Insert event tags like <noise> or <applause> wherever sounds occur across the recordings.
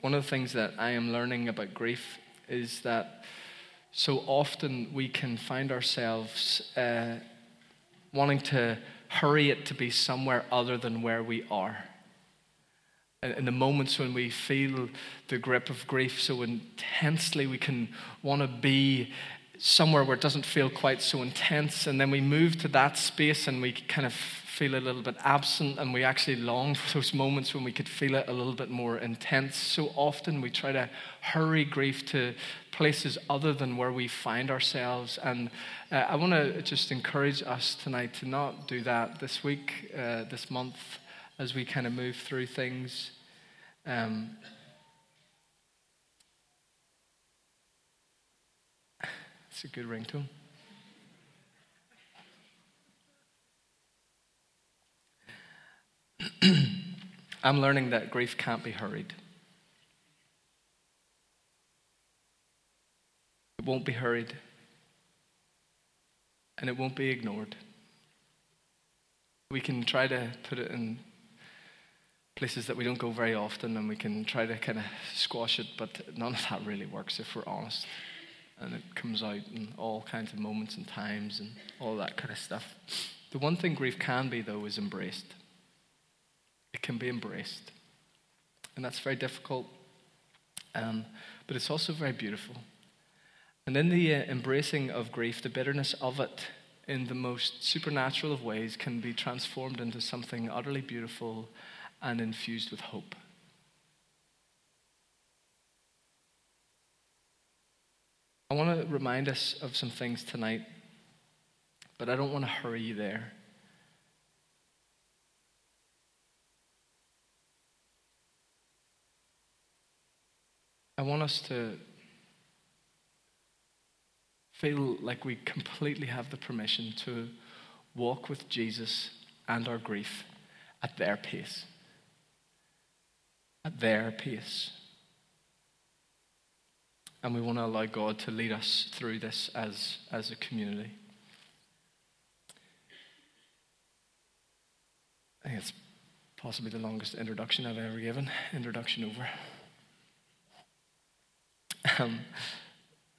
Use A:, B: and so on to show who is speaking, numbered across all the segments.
A: one of the things that I am learning about grief is that so often we can find ourselves uh, wanting to hurry it to be somewhere other than where we are. In the moments when we feel the grip of grief so intensely, we can want to be somewhere where it doesn't feel quite so intense. And then we move to that space and we kind of feel a little bit absent and we actually long for those moments when we could feel it a little bit more intense. So often we try to hurry grief to places other than where we find ourselves. And uh, I want to just encourage us tonight to not do that this week, uh, this month, as we kind of move through things. Um, it's a good ringtone. <clears throat> I'm learning that grief can't be hurried. It won't be hurried. And it won't be ignored. We can try to put it in places that we don't go very often and we can try to kind of squash it, but none of that really works if we're honest. And it comes out in all kinds of moments and times and all that kind of stuff. The one thing grief can be, though, is embraced. It can be embraced. And that's very difficult, um, but it's also very beautiful. And in the uh, embracing of grief, the bitterness of it, in the most supernatural of ways, can be transformed into something utterly beautiful and infused with hope. I want to remind us of some things tonight, but I don't want to hurry you there. I want us to feel like we completely have the permission to walk with Jesus and our grief at their pace. At their pace. And we want to allow God to lead us through this as, as a community. I think it's possibly the longest introduction I've ever given. Introduction over. Um,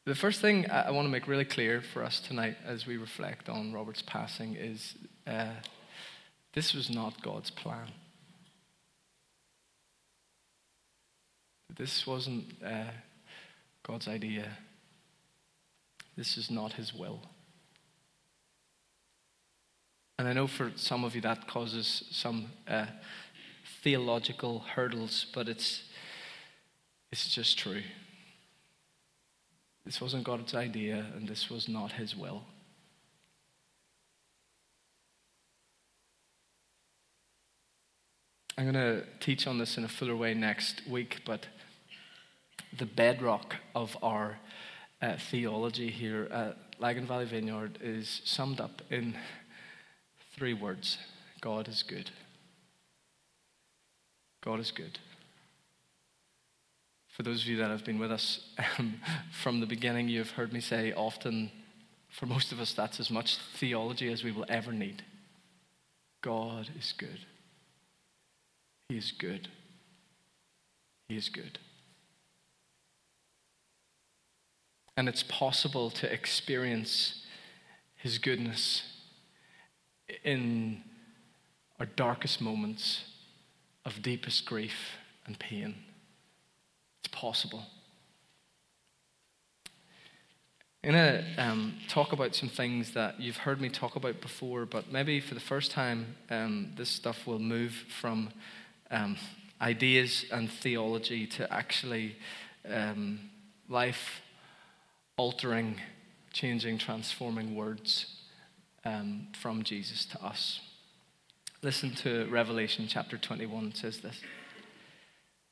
A: the first thing I, want to make really clear for us tonight as we reflect on Robert's passing is uh, this was not God's plan. This wasn't uh, God's idea. This is not His will. And I know for some of you that causes some uh, theological hurdles, but it's, it's just true. This wasn't God's idea, and this was not His will. I'm going to teach on this in a fuller way next week, but the bedrock of our uh, theology here at Lagan Valley Vineyard is summed up in three words God is good. God is good for those of you that have been with us um, from the beginning, you've heard me say often, for most of us, that's as much theology as we will ever need. God is good. He is good. He is good. And it's possible to experience His goodness in our darkest moments of deepest grief and pain possible. I'm going to um, talk about some things that you've heard me talk about before, but maybe for the first time, um, this stuff will move from um, ideas and theology to actually um, life altering, changing, transforming words um, from Jesus to us. Listen to Revelation chapter 21, it says this.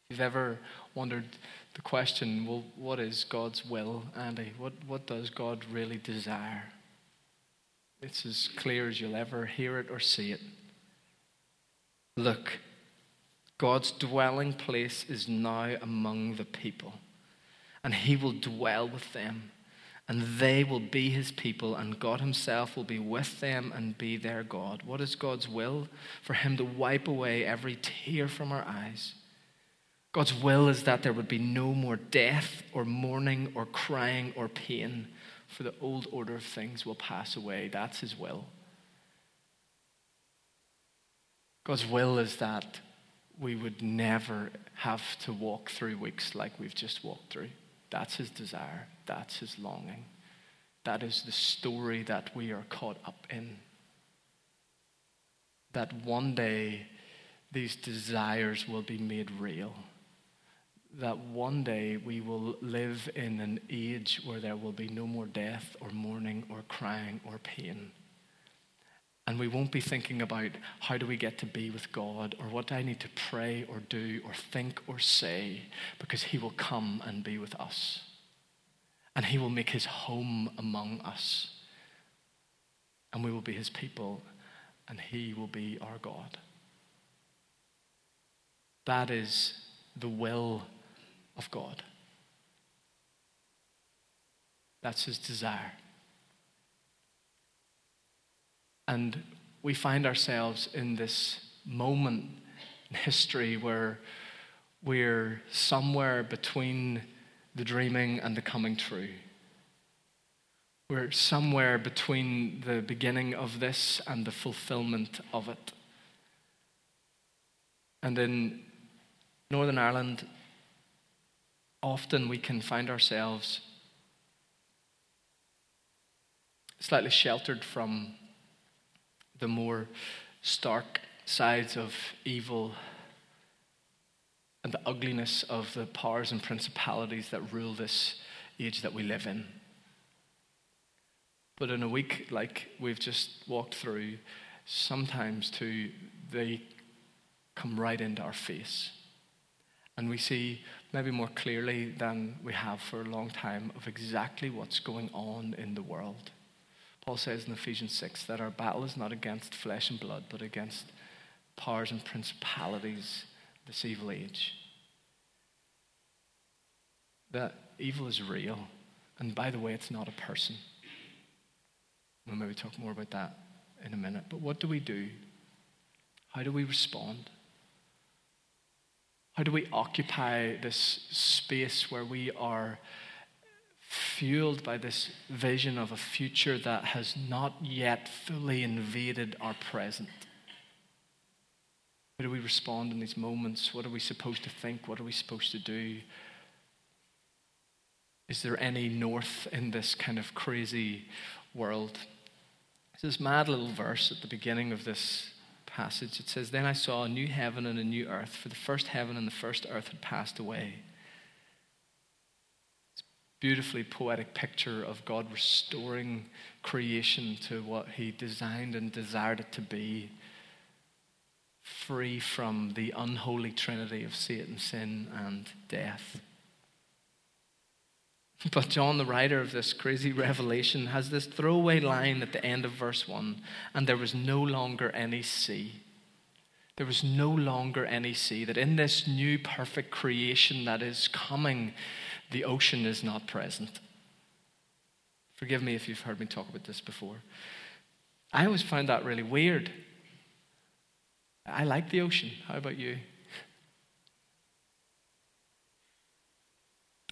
A: If you've ever wondered the question, well, what is God's will, Andy? What, what does God really desire? It's as clear as you'll ever hear it or see it. Look, God's dwelling place is now among the people, and He will dwell with them, and they will be His people, and God Himself will be with them and be their God. What is God's will? For Him to wipe away every tear from our eyes. God's will is that there would be no more death or mourning or crying or pain, for the old order of things will pass away. That's His will. God's will is that we would never have to walk through weeks like we've just walked through. That's his desire. That's his longing. That is the story that we are caught up in. That one day these desires will be made real. That one day we will live in an age where there will be no more death or mourning or crying or pain and we won't be thinking about how do we get to be with God or what do I need to pray or do or think or say because He will come and be with us. And He will make His home among us. And we will be His people and He will be our God. That is the will of God. That's His desire. And we find ourselves in this moment in history where we're somewhere between the dreaming and the coming true. We're somewhere between the beginning of this and the fulfillment of it. And in Northern Ireland, often we can find ourselves slightly sheltered from the more stark sides of evil and the ugliness of the powers and principalities that rule this age that we live in. But in a week like we've just walked through, sometimes too, they come right into our face. And we see maybe more clearly than we have for a long time of exactly what's going on in the world. Paul says in Ephesians 6 that our battle is not against flesh and blood, but against powers and principalities this evil age. That evil is real. And by the way, it's not a person. We'll maybe talk more about that in a minute. But what do we do? How do we respond? How do we occupy this space where we are fueled by this vision of a future that has not yet fully invaded our present. How do we respond in these moments? What are we supposed to think? What are we supposed to do? Is there any north in this kind of crazy world? It's this mad little verse at the beginning of this passage. It says, Then I saw a new heaven and a new earth, for the first heaven and the first earth had passed away It's beautifully poetic picture of God restoring creation to what He designed and desired it to be, free from the unholy trinity of Satan, sin, and death. <laughs> But John, the writer of this crazy <laughs> revelation, has this throwaway line at the end of verse 1 and there was no longer any sea. There was no longer any sea. That in this new perfect creation that is coming, the ocean is not present. Forgive me if you've heard me talk about this before. I always find that really weird. I like the ocean. How about you?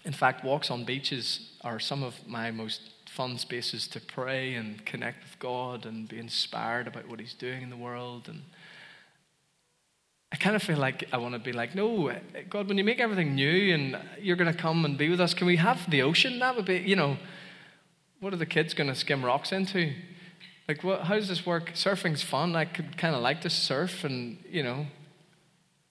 A: In fact, walks on beaches are some of my most fun spaces to pray and connect with God and be inspired about what He's doing in the world. And I kind of feel like I want to be like, no, God, when you make everything new and you're going to come and be with us, can we have the ocean? That would be, you know, what are the kids going to skim rocks into? Like, what, how does this work? Surfing's fun. I could kind of like to surf, and, you know,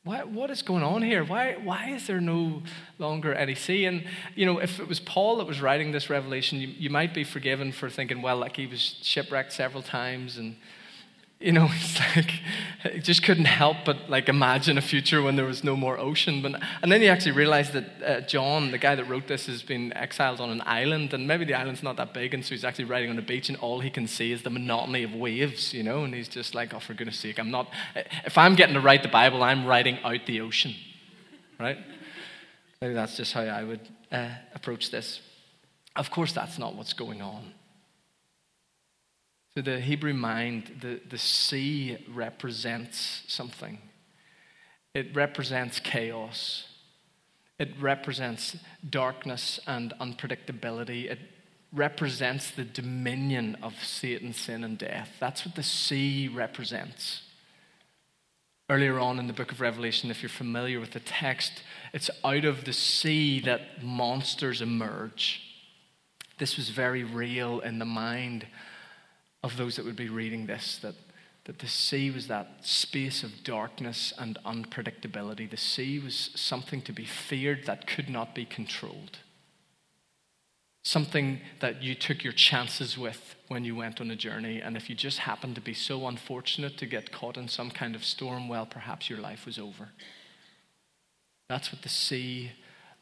A: why, what is going on here? Why, why is there no longer any sea? And, you know, if it was Paul that was writing this revelation, you, you might be forgiven for thinking, well, like he was shipwrecked several times and you know, <laughs> it's like he just couldn't help but like imagine a future when there was no more ocean. But and then you actually realize that uh, John, the guy that wrote this, has been exiled on an island, and maybe the island's not that big, and so he's actually writing on a beach, and all he can see is the monotony of waves, you know. And he's just like, oh, for goodness' sake, I'm not. If I'm getting to write the Bible, I'm writing out the ocean, right? Maybe that's just how I would uh, approach this. Of course, that's not what's going on. To the Hebrew mind, the, the sea represents something. It represents chaos. It represents darkness and unpredictability. It represents the dominion of Satan, sin, and death. That's what the sea represents. Earlier on in the book of Revelation, if you're familiar with the text, it's out of the sea that monsters emerge. This was very real in the mind of those that would be reading this that, that the sea was that space of darkness and unpredictability. The sea was something to be feared that could not be controlled. Something that you took your chances with when you went on a journey. And if you just happened to be so unfortunate to get caught in some kind of storm, well, perhaps your life was over. That's what the sea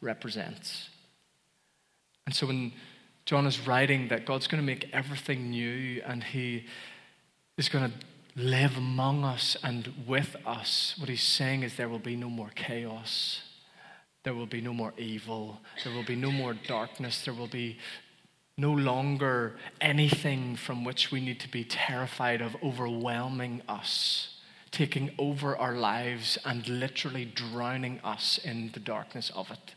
A: represents. And so when John is writing that God's going to make everything new and he is going to live among us and with us. What he's saying is there will be no more chaos. There will be no more evil. There will be no more darkness. There will be no longer anything from which we need to be terrified of overwhelming us, taking over our lives and literally drowning us in the darkness of it.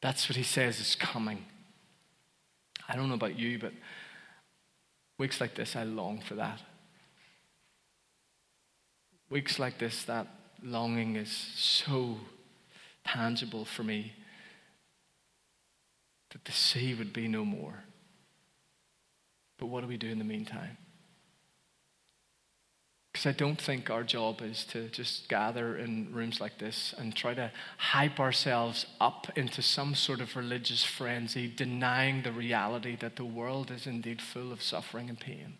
A: That's what he says is coming. I don't know about you, but weeks like this, I long for that. Weeks like this, that longing is so tangible for me that the sea would be no more. But what do we do in the meantime? Because I don't think our job is to just gather in rooms like this and try to hype ourselves up into some sort of religious frenzy, denying the reality that the world is indeed full of suffering and pain.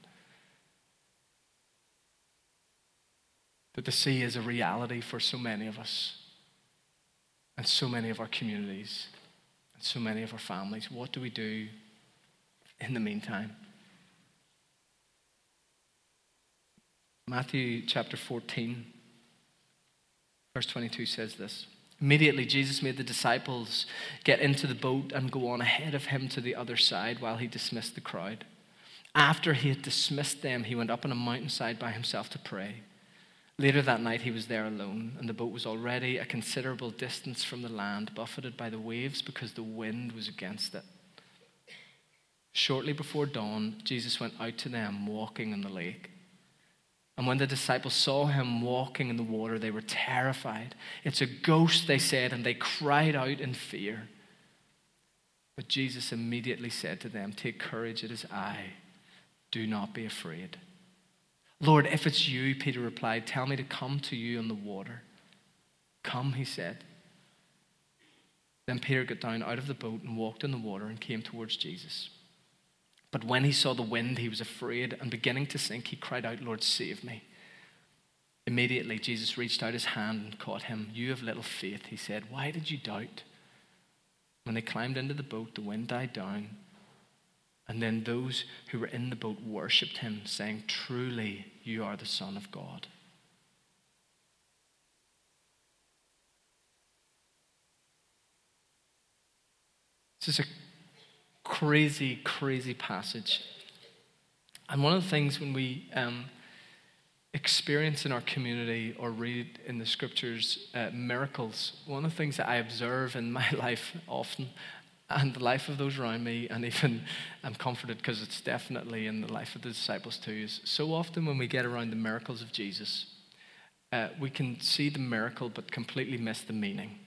A: That the sea is a reality for so many of us and so many of our communities and so many of our families. What do we do in the meantime? Matthew chapter 14, verse 22 says this. Immediately, Jesus made the disciples get into the boat and go on ahead of him to the other side while he dismissed the crowd. After he had dismissed them, he went up on a mountainside by himself to pray. Later that night, he was there alone, and the boat was already a considerable distance from the land, buffeted by the waves because the wind was against it. Shortly before dawn, Jesus went out to them walking on the lake. And when the disciples saw him walking in the water, they were terrified. It's a ghost, they said, and they cried out in fear. But Jesus immediately said to them, Take courage, it is I. Do not be afraid. Lord, if it's you, Peter replied, tell me to come to you on the water. Come, he said. Then Peter got down out of the boat and walked in the water and came towards Jesus. But when he saw the wind, he was afraid, and beginning to sink, he cried out, Lord, save me. Immediately, Jesus reached out his hand and caught him. You have little faith, he said. Why did you doubt? When they climbed into the boat, the wind died down. And then those who were in the boat worshipped him, saying, Truly, you are the Son of God. This is a crazy, crazy passage. And one of the things when we um, experience in our community or read in the scriptures uh, miracles, one of the things that I observe in <laughs> my life often and the life of those around me, and even I'm comforted because it's definitely in the life of the disciples too, is so often when we get around the miracles of Jesus, uh, we can see the miracle but completely miss the meaning.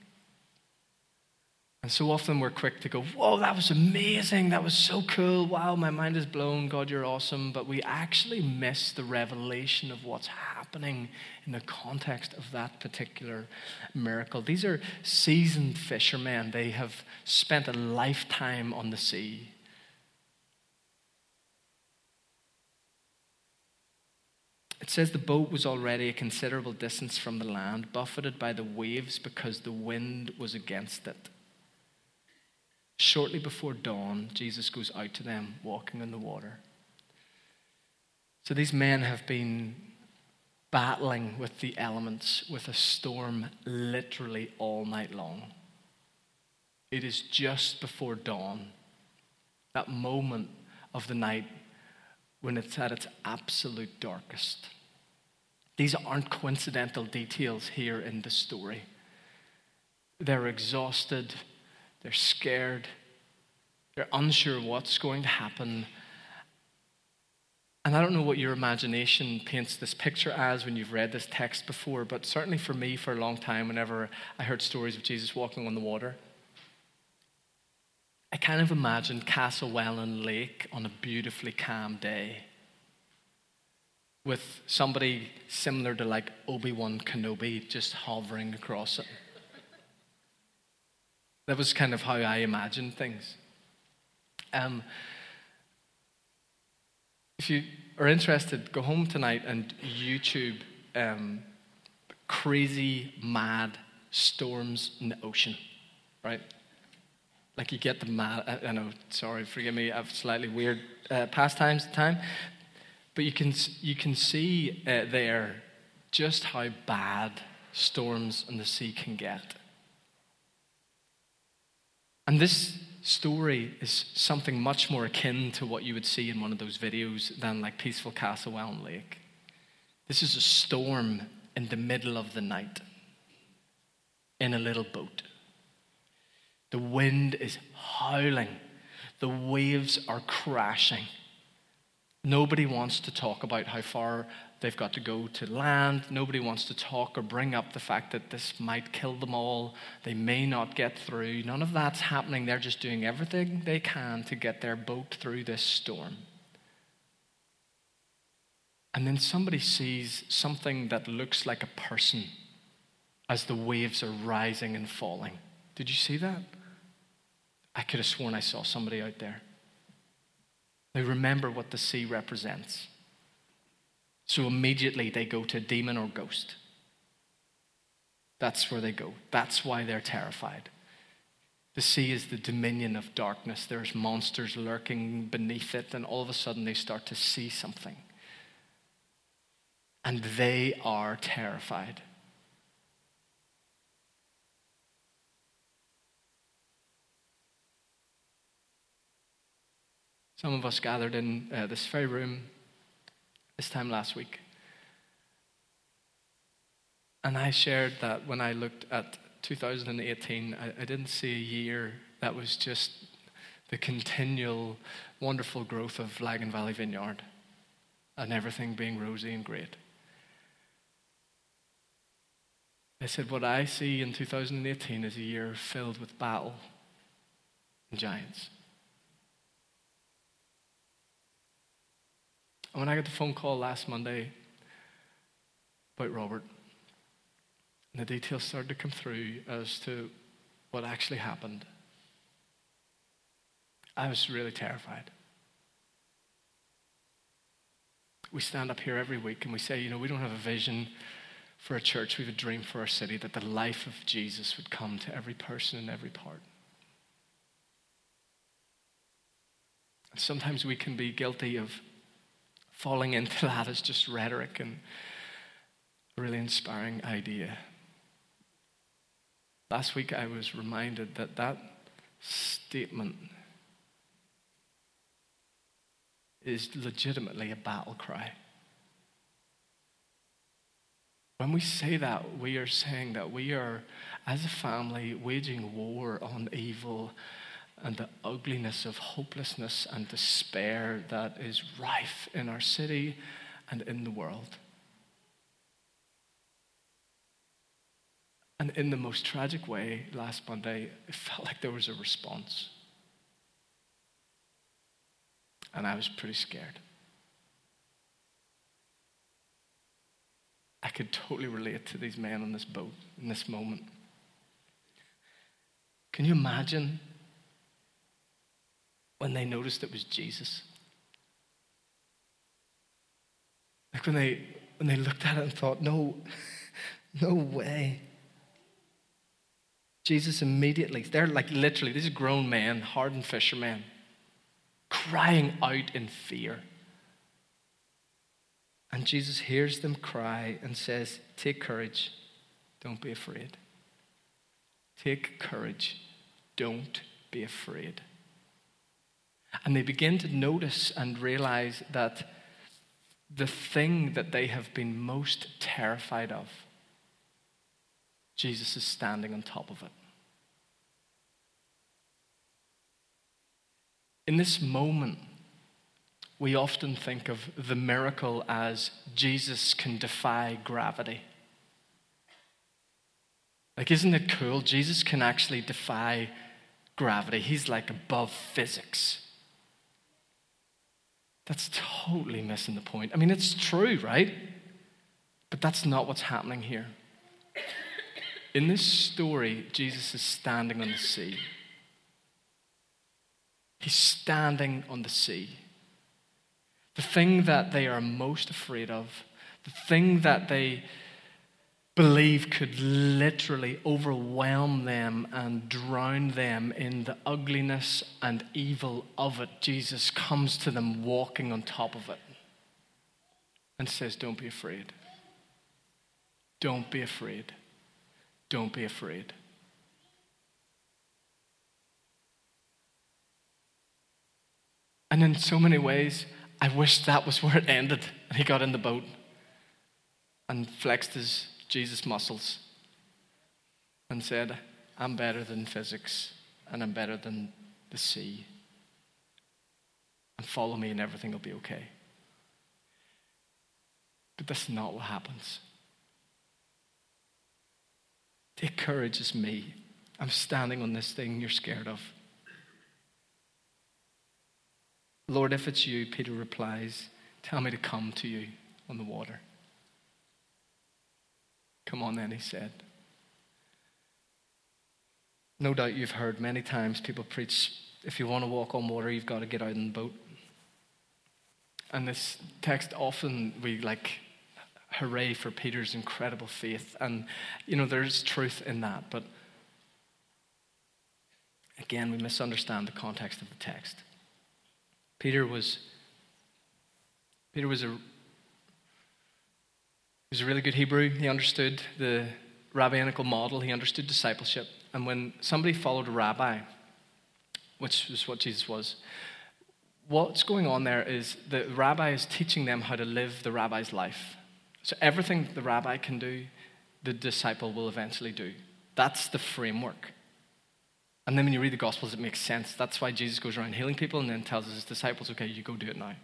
A: And so often we're quick to go, Whoa, that was amazing. That was so cool. Wow, my mind is blown. God, you're awesome. But we actually miss the revelation of what's happening in the context of that particular miracle. These are seasoned fishermen, they have spent a lifetime on the sea. It says the boat was already a considerable distance from the land, buffeted by the waves because the wind was against it. Shortly before dawn, Jesus goes out to them walking on the water. So these men have been battling with the elements, with a storm literally all night long. It is just before dawn, that moment of the night when it's at its absolute darkest. These aren't coincidental details here in the story. They're exhausted, they're scared, they're unsure what's going to happen. And I don't know what your imagination paints this picture as when you've read this text before, but certainly for me, for a long time, whenever I heard stories of Jesus walking on the water, I kind of imagined Castlewellan Lake on a beautifully calm day with somebody similar to like Obi Wan Kenobi just hovering across it. That was kind of how I imagined things. Um, if you are interested, go home tonight and YouTube um, crazy, mad storms in the ocean, right? Like you get the mad, I know, sorry, forgive me, I have slightly weird uh, pastimes at time. But you can, you can see uh, there just how bad storms in the sea can get. And this story is something much more akin to what you would see in one of those videos than like Peaceful Castlewellan Lake. This is a storm in the middle of the night in a little boat. The wind is howling, the waves are crashing. Nobody wants to talk about how far they've got to go to land. Nobody wants to talk or bring up the fact that this might kill them all. They may not get through. None of that's happening. They're just doing everything they can to get their boat through this storm. And then somebody sees something that looks like a person as the waves are rising and falling. Did you see that? I could have sworn I saw somebody out there. They remember what the sea represents. So immediately they go to demon or ghost. That's where they go. That's why they're terrified. The sea is the dominion of darkness. There's monsters lurking beneath it, and all of a sudden they start to see something. And they are terrified. Some of us gathered in uh, this very room this time last week. And I shared that when I looked at 2018, I, I didn't see a year that was just the continual wonderful growth of Lagan Valley Vineyard and everything being rosy and great. I said, What I see in 2018 is a year filled with battle and giants. And when I got the phone call last Monday about Robert, and the details started to come through as to what actually happened, I was really terrified. We stand up here every week and we say, you know, we don't have a vision for a church, we have a dream for our city that the life of Jesus would come to every person in every part. And sometimes we can be guilty of falling into <laughs> that as just rhetoric and a really inspiring idea. Last week I was reminded that that statement is legitimately a battle cry. When we say that, we are saying that we are, as a family, waging war on evil and the ugliness of hopelessness and despair that is rife in our city and in the world. And in the most tragic way, last Monday, it felt like there was a response. And I was pretty scared. I could totally relate to these men on this boat in this moment. Can you imagine when they noticed it was Jesus? Like when they when they looked at it and thought, no, no way. Jesus immediately, they're like literally, these grown men, hardened fishermen, crying out in fear. And Jesus hears them cry and says, Take courage, don't be afraid. Take courage, don't be afraid. And they begin to notice and realize that the thing that they have been most terrified of, Jesus is standing on top of it. In this moment, we often think of the miracle as Jesus can defy gravity. Like, isn't it cool? Jesus can actually defy gravity, he's like above physics. That's totally missing the point. I mean, it's true, right? But that's not what's happening here. In this story, Jesus is standing on the sea. He's standing on the sea. The thing that they are most afraid of, the thing that they believe could literally overwhelm them and drown them in the ugliness and evil of it, Jesus comes to them walking on top of it and says, Don't be afraid. Don't be afraid. Don't be afraid. And in so many ways, I wish that was where it ended and he got in the boat and flexed his Jesus' muscles and said, I'm better than physics and I'm better than the sea. And follow me and everything will be okay. But that's not what happens. Take courage as me. I'm standing on this thing you're scared of. Lord, if it's you, Peter replies, tell me to come to you on the water. Come on, then, he said. No doubt you've heard many times people preach if you want to walk on water, you've got to get out in the boat. And this text often we like hooray for Peter's incredible faith. And, you know, there's truth in that. But again, we misunderstand the context of the text. Peter was, Peter was a he was a really good Hebrew. He understood the rabbinical model, he understood discipleship. And when somebody followed a rabbi, which is what Jesus was, what's going on there is the rabbi is teaching them how to live the rabbi's life. So everything the rabbi can do, the disciple will eventually do. That's the framework. And then when you read the Gospels, it makes sense. That's why Jesus goes around healing people and then tells his disciples, okay, you go do it now.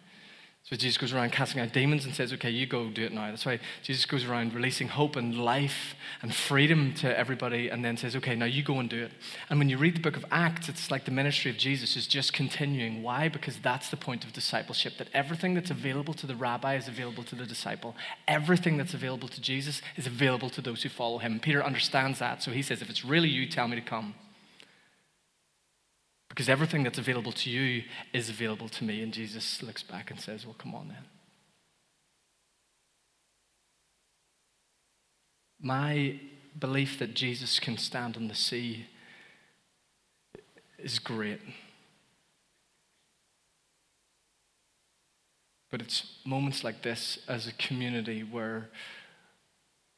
A: So Jesus goes around casting out demons and says, okay, you go do it now. That's why Jesus goes around releasing hope and life and freedom to everybody and then says, okay, now you go and do it. And when you read the book of Acts, it's like the ministry of Jesus is just continuing. Why? Because that's the point of discipleship, that everything that's available to the rabbi is available to the disciple. Everything that's available to Jesus is available to those who follow him. Peter understands that. So he says, if it's really you, tell me to come. Because everything that's available to you is available to me. And Jesus looks back and says, Well, come on then. My belief that Jesus can stand on the sea is great. But it's moments like this as a community where,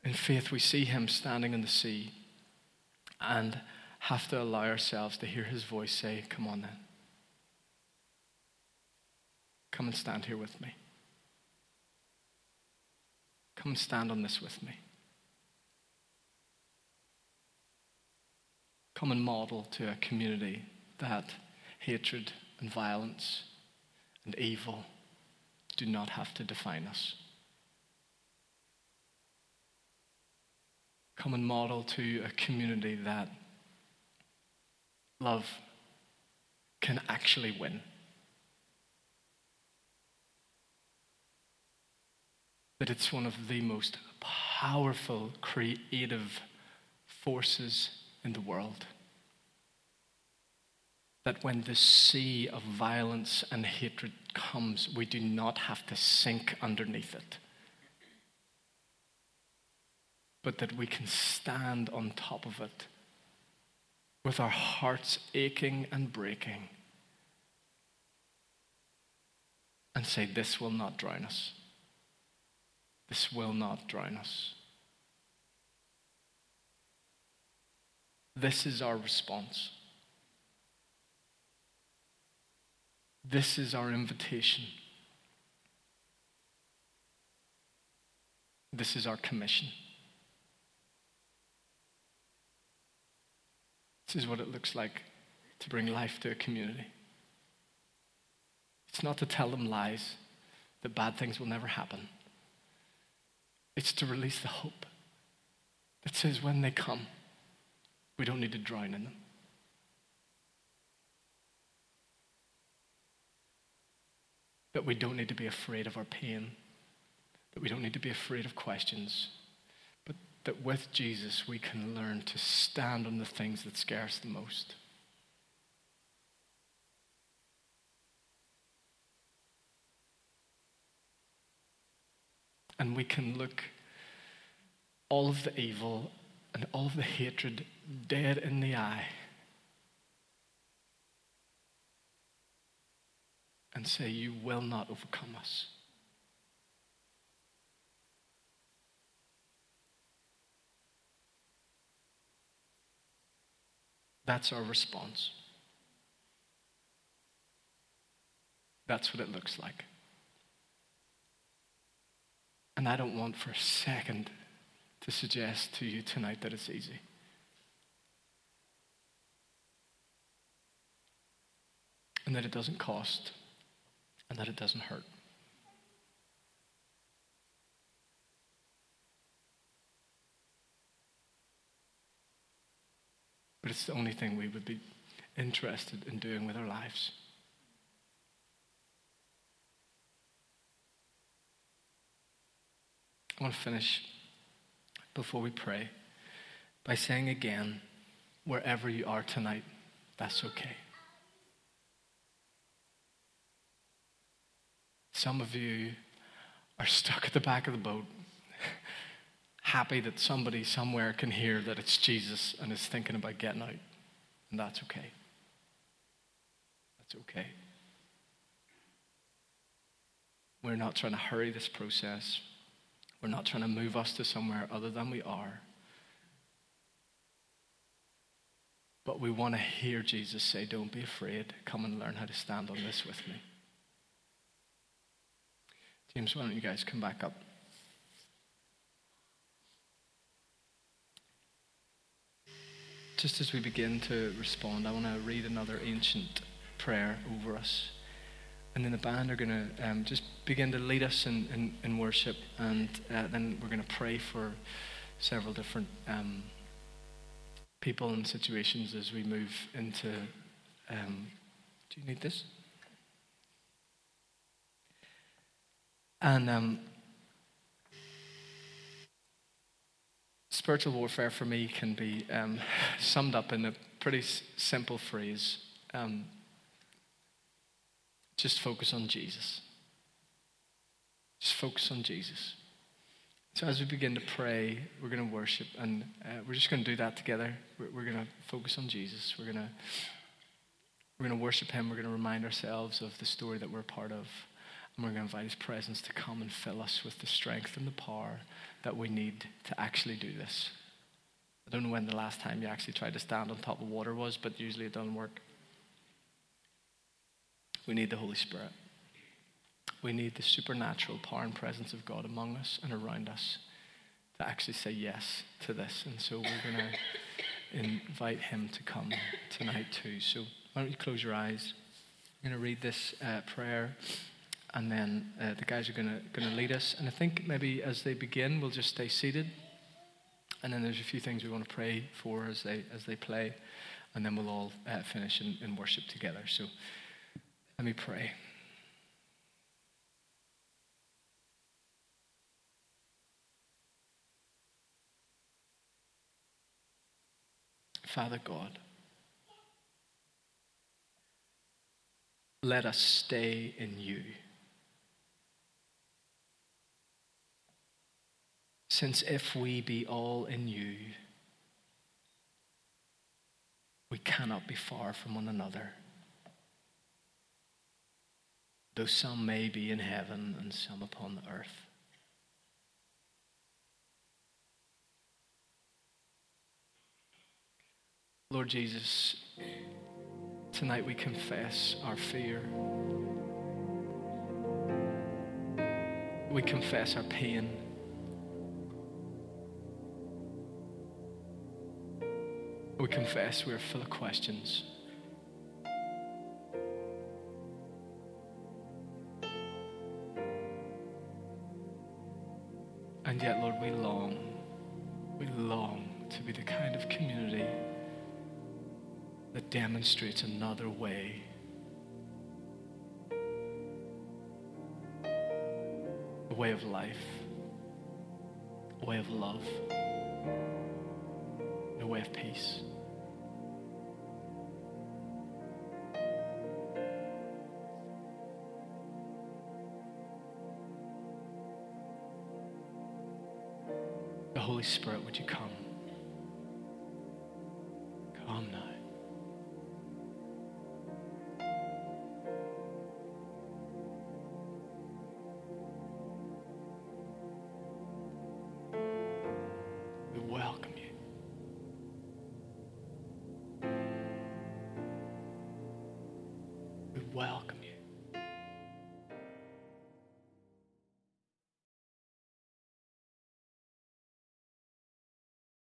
A: in faith, we see him standing on the sea and have to allow ourselves to hear his voice say, Come on then. Come and stand here with me. Come and stand on this with me. Come and model to a community that hatred and violence and evil do not have to define us. come and model to a community that love can actually win. That it's one of the most powerful creative forces in the world. That when the sea of violence and hatred comes, we do not have to sink underneath it, but that we can stand on top of it with our hearts aching and breaking and say, This will not drown us. This will not drown us. This is our response. This is our invitation. This is our commission. This is what it looks like to bring life to a community. It's not to tell them lies that bad things will never happen. It's to release the hope that says when they come, we don't need to drown in them. That we don't need to be afraid of our pain. That we don't need to be afraid of questions. That with Jesus, we can learn to stand on the things that scare us the most. And we can look all of the evil and all of the hatred dead in the eye and say, You will not overcome us. That's our response. That's what it looks like. And I don't want for a second to suggest to you tonight that it's easy. And that it doesn't cost, and that it doesn't hurt. But it's the only thing we would be interested in doing with our lives. I want to finish before we pray by saying again, wherever you are tonight, that's okay. Some of you are stuck at the back of the boat, happy that somebody somewhere can hear that it's Jesus and is thinking about getting out. And that's okay. That's okay. We're not trying to hurry this process. We're not trying to move us to somewhere other than we are. But we want to hear Jesus say, Don't be afraid. Come and learn how to stand on this with me. James, why don't you guys come back up? Just as we begin to respond, I want to read another ancient prayer over us and then the band are going to um, just begin to lead us in, in, in worship, and uh, then we're going to pray for several different um, people and situations as we move into. Um, do you need this? And spiritual warfare for me can be um, summed up in a pretty s- simple phrase. Um, just focus on Jesus. Just focus on Jesus. So, as we begin to pray, we're going to worship, and uh, we're just going to do that together. We're, we're going to focus on Jesus. We're going to we're going to worship Him. We're going to remind ourselves of the story that we're part of, and we're going to invite His presence to come and fill us with the strength and the power that we need to actually do this. I don't know when the last time you actually tried to stand on top of water was, but usually it doesn't work. We need the Holy Spirit. We need the supernatural power and presence of God among us and around us to actually say yes to this. And so we're going to invite Him to come tonight too. So why don't you close your eyes? I'm going to read this uh, prayer, and then uh, the guys are going to lead us. And I think maybe as they begin, we'll just stay seated, And then there's a few things we want to pray for as they, as they play. And then we'll all uh, finish in, in worship together. So let me pray. Father God, let us stay in you. Since if we be all in you, we cannot be far from one another. Though some may be in heaven and some upon the earth. Lord Jesus, tonight we confess our fear. We confess our pain. We confess we're full of questions. And yet, Lord, we long, we long to be the kind of community that demonstrates another way. A way of life, a way of love, way of peace. The Holy Spirit, would you come? Come